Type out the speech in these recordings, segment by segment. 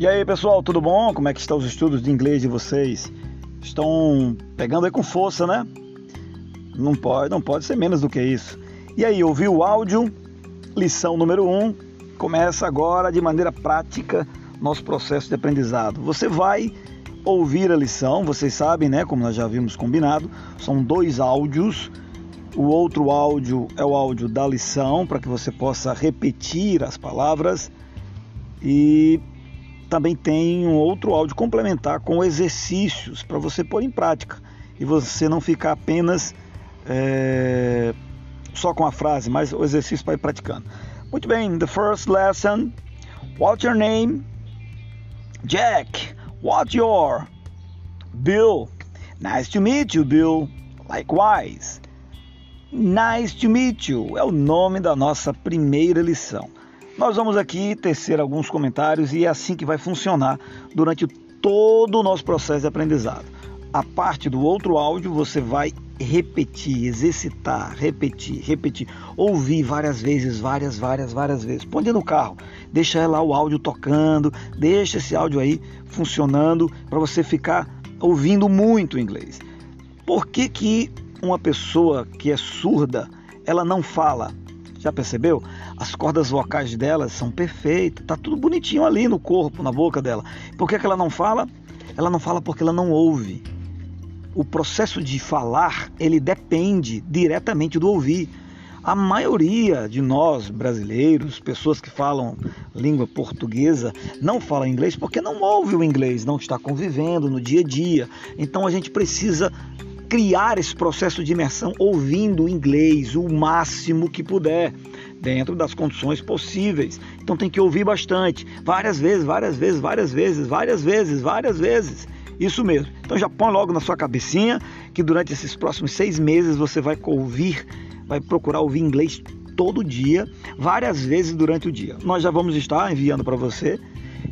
E aí pessoal, tudo bom? Como é que estão os estudos de inglês de vocês? Estão pegando aí com força, né? Não pode, não pode ser menos do que isso. E aí, ouviu o áudio? Lição número 1. Um, começa agora de maneira prática nosso processo de aprendizado. Você vai ouvir a lição, vocês sabem, né? Como nós já vimos combinado, são dois áudios. O outro áudio é o áudio da lição, para que você possa repetir as palavras. E também tem um outro áudio complementar com exercícios para você pôr em prática e você não ficar apenas é, só com a frase, mas o exercício para ir praticando. Muito bem, the first lesson. What's your name? Jack. What's your? Bill. Nice to meet you, Bill. Likewise. Nice to meet you é o nome da nossa primeira lição. Nós vamos aqui tecer alguns comentários e é assim que vai funcionar durante todo o nosso processo de aprendizado. A parte do outro áudio você vai repetir, exercitar, repetir, repetir, ouvir várias vezes, várias, várias, várias vezes. Põe no carro, deixa lá o áudio tocando, deixa esse áudio aí funcionando para você ficar ouvindo muito inglês. Por que, que uma pessoa que é surda ela não fala? Já percebeu? As cordas vocais dela são perfeitas, tá tudo bonitinho ali no corpo, na boca dela. Por que, que ela não fala? Ela não fala porque ela não ouve. O processo de falar, ele depende diretamente do ouvir. A maioria de nós brasileiros, pessoas que falam língua portuguesa, não fala inglês porque não ouve o inglês, não está convivendo no dia a dia. Então a gente precisa criar esse processo de imersão ouvindo o inglês o máximo que puder, dentro das condições possíveis. Então tem que ouvir bastante, várias vezes, várias vezes, várias vezes, várias vezes, várias vezes. Isso mesmo. Então já põe logo na sua cabecinha que durante esses próximos seis meses você vai ouvir, vai procurar ouvir inglês todo dia, várias vezes durante o dia. Nós já vamos estar enviando para você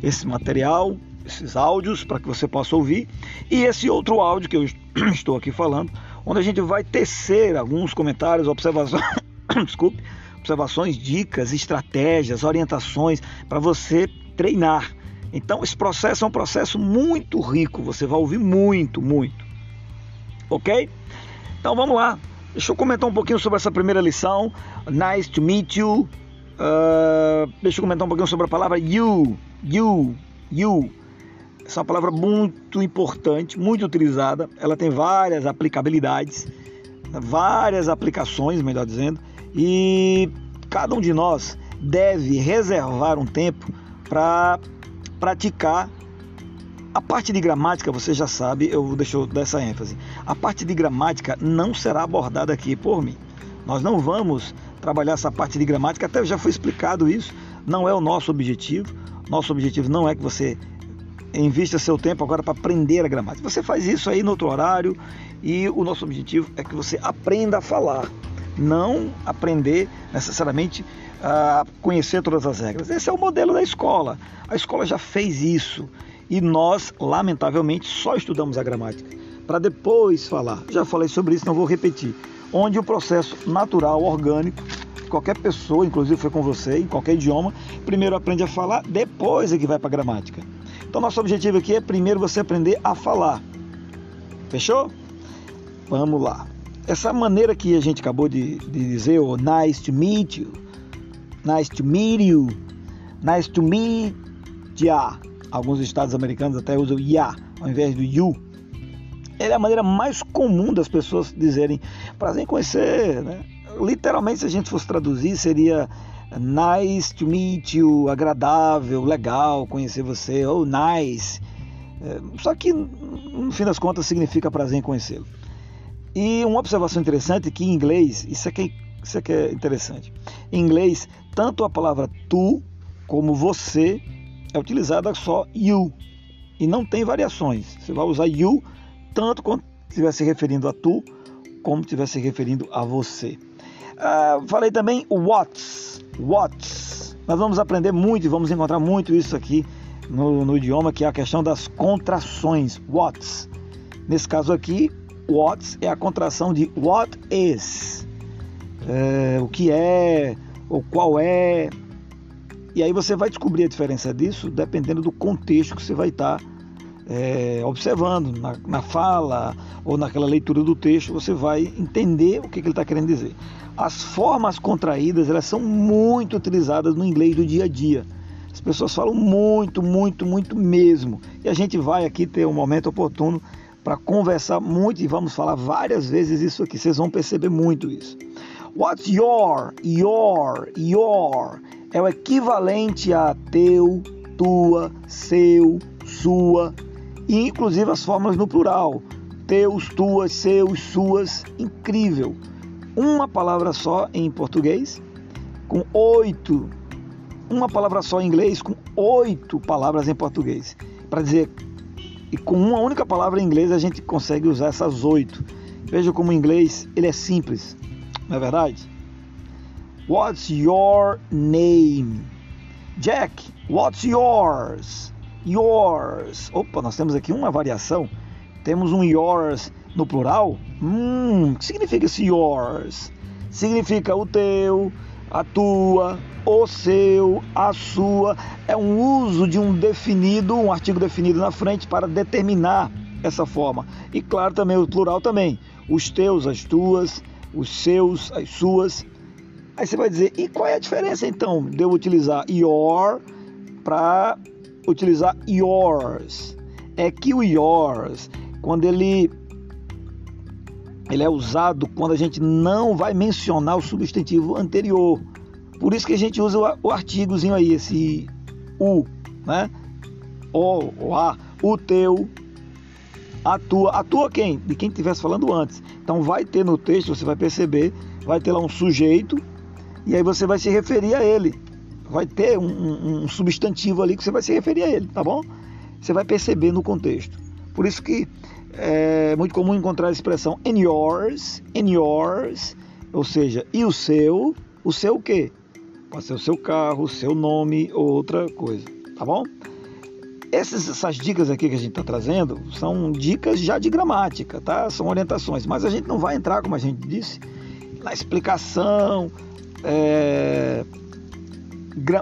esse material esses áudios para que você possa ouvir e esse outro áudio que eu estou aqui falando, onde a gente vai tecer alguns comentários, observações, desculpe, observações, dicas, estratégias, orientações para você treinar. Então esse processo é um processo muito rico, você vai ouvir muito, muito. Ok? Então vamos lá. Deixa eu comentar um pouquinho sobre essa primeira lição. Nice to meet you. Uh, deixa eu comentar um pouquinho sobre a palavra you, you, you. Essa é uma palavra muito importante, muito utilizada. Ela tem várias aplicabilidades, várias aplicações, melhor dizendo, e cada um de nós deve reservar um tempo para praticar a parte de gramática, você já sabe, eu deixo dessa ênfase. A parte de gramática não será abordada aqui por mim. Nós não vamos trabalhar essa parte de gramática, até já foi explicado isso, não é o nosso objetivo. Nosso objetivo não é que você invista seu tempo agora para aprender a gramática. Você faz isso aí no outro horário e o nosso objetivo é que você aprenda a falar, não aprender necessariamente a conhecer todas as regras. Esse é o modelo da escola. A escola já fez isso e nós, lamentavelmente, só estudamos a gramática para depois falar. Já falei sobre isso, não vou repetir. Onde o processo natural, orgânico, qualquer pessoa, inclusive foi com você, em qualquer idioma, primeiro aprende a falar, depois é que vai para a gramática. Então, nosso objetivo aqui é primeiro você aprender a falar. Fechou? Vamos lá. Essa maneira que a gente acabou de, de dizer, o nice to meet you, nice to meet you, nice to meet ya. Alguns estados americanos até usam ya ao invés do you. É a maneira mais comum das pessoas dizerem prazer em conhecer. Né? Literalmente, se a gente fosse traduzir, seria nice to meet you, agradável, legal conhecer você, ou nice. É, só que no fim das contas significa prazer em conhecê-lo. E uma observação interessante é que em inglês, isso aqui, é isso aqui é interessante. Em inglês, tanto a palavra tu como você é utilizada só you e não tem variações. Você vai usar you tanto quando estiver se referindo a tu como estiver se referindo a você. Uh, falei também what's What? Nós vamos aprender muito e vamos encontrar muito isso aqui no, no idioma, que é a questão das contrações. What? Nesse caso aqui, what é a contração de what is. É, o que é, ou qual é. E aí você vai descobrir a diferença disso dependendo do contexto que você vai estar é, observando na, na, fala ou naquela leitura do texto, você vai entender o que, que ele está querendo dizer. As formas contraídas elas são muito utilizadas no inglês do dia a dia. As pessoas falam muito, muito, muito mesmo. E a gente vai aqui ter um momento oportuno para conversar muito e vamos falar várias vezes isso aqui. Vocês vão perceber muito isso. What's your, your, your é o equivalente a teu, tua, seu, sua e inclusive as formas no plural. Teus, tuas, seus, suas. Incrível. Uma palavra só em português com oito. Uma palavra só em inglês com oito palavras em português. Para dizer e com uma única palavra em inglês a gente consegue usar essas oito. Veja como o inglês ele é simples, não é verdade? What's your name? Jack, what's yours? Yours. Opa, nós temos aqui uma variação. Temos um yours no plural. Hum, o que significa esse yours? Significa o teu, a tua, o seu, a sua. É um uso de um definido, um artigo definido na frente para determinar essa forma. E claro também o plural também. Os teus, as tuas, os seus, as suas. Aí você vai dizer, e qual é a diferença então de eu utilizar your para utilizar yours? É que o yours, quando ele ele é usado quando a gente não vai mencionar o substantivo anterior. Por isso que a gente usa o artigozinho aí, esse o, né? O, o a, o teu, a tua, a tua quem? De quem estivesse falando antes. Então vai ter no texto, você vai perceber, vai ter lá um sujeito e aí você vai se referir a ele. Vai ter um, um, um substantivo ali que você vai se referir a ele, tá bom? Você vai perceber no contexto. Por isso que é muito comum encontrar a expressão in yours, in yours, ou seja, e o seu, o seu o quê? Pode ser o seu carro, o seu nome ou outra coisa, tá bom? Essas, essas dicas aqui que a gente está trazendo são dicas já de gramática, tá? São orientações, mas a gente não vai entrar, como a gente disse, na explicação, é,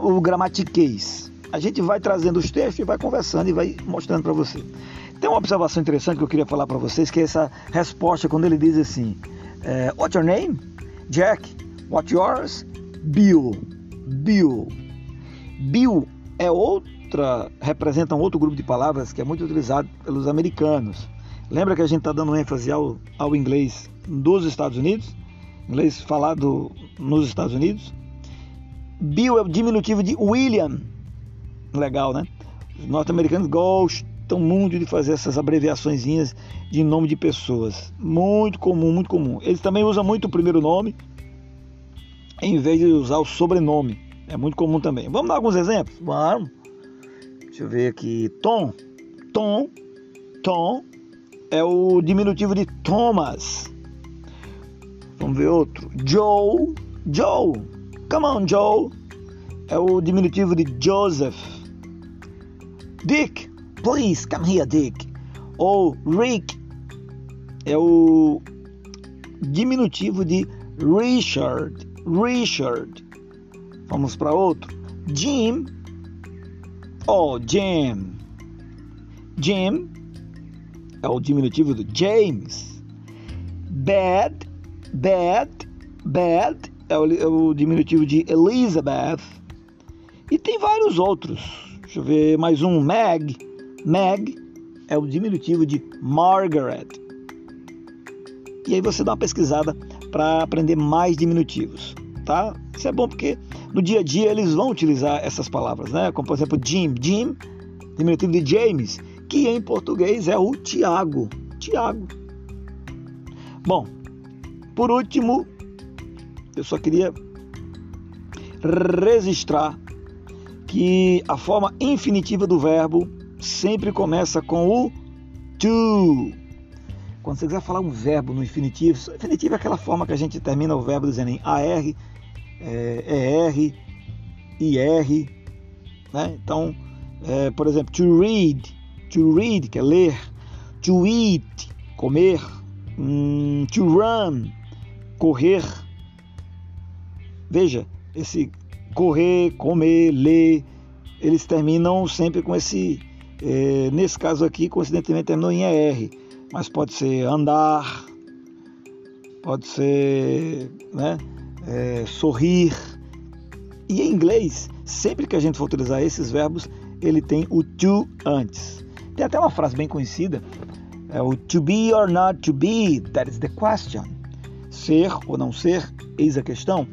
o gramatiquês. A gente vai trazendo os textos e vai conversando e vai mostrando para você. Tem uma observação interessante que eu queria falar para vocês, que é essa resposta quando ele diz assim: é, What's your name? Jack. What's yours? Bill. Bill. Bill é outra, representa um outro grupo de palavras que é muito utilizado pelos americanos. Lembra que a gente está dando ênfase ao, ao inglês dos Estados Unidos? Inglês falado nos Estados Unidos. Bill é o diminutivo de William. Legal, né? Os norte-americanos gostam muito de fazer essas abreviações de nome de pessoas. Muito comum, muito comum. Eles também usam muito o primeiro nome em vez de usar o sobrenome. É muito comum também. Vamos dar alguns exemplos? Vamos. Deixa eu ver aqui. Tom. Tom. Tom é o diminutivo de Thomas. Vamos ver outro. Joe. Joe. Come on, Joe. É o diminutivo de Joseph. Dick. Please come here, Dick. Ou Rick. É o diminutivo de Richard. Richard. Vamos para outro. Jim. Oh, Jim. Jim é o diminutivo do James. Bad. Bad. Bad é o, é o diminutivo de Elizabeth. E tem vários outros. Deixa eu ver mais um. Meg. Meg é o diminutivo de Margaret. E aí você dá uma pesquisada para aprender mais diminutivos, tá? Isso é bom porque no dia a dia eles vão utilizar essas palavras, né? Como por exemplo Jim, Jim, diminutivo de James, que em português é o Tiago, Tiago. Bom, por último, eu só queria registrar que a forma infinitiva do verbo sempre começa com o to. Quando você quiser falar um verbo no infinitivo, infinitivo é aquela forma que a gente termina o verbo dizendo em AR, é, ER, IR. Né? Então, é, por exemplo, to read, to read, que é ler, to eat, comer, um, to run, correr. Veja, esse correr, comer, ler, eles terminam sempre com esse, é, nesse caso aqui, coincidentemente terminou em ER, mas pode ser andar, pode ser né, é, sorrir. E em inglês, sempre que a gente for utilizar esses verbos, ele tem o to antes. Tem até uma frase bem conhecida, é o to be or not to be, that is the question. Ser ou não ser, eis a questão.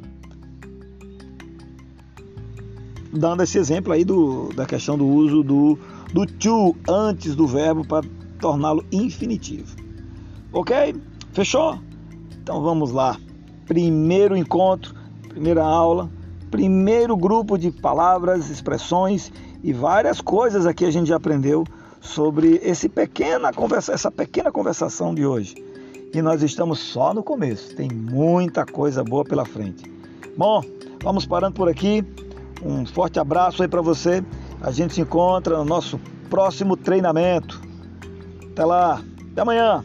Dando esse exemplo aí do, da questão do uso do, do to antes do verbo para torná-lo infinitivo. Ok? Fechou? Então vamos lá. Primeiro encontro, primeira aula, primeiro grupo de palavras, expressões e várias coisas aqui a gente já aprendeu sobre esse pequena conversa, essa pequena conversação de hoje. E nós estamos só no começo, tem muita coisa boa pela frente. Bom, vamos parando por aqui. Um forte abraço aí para você. A gente se encontra no nosso próximo treinamento. Até lá, até amanhã.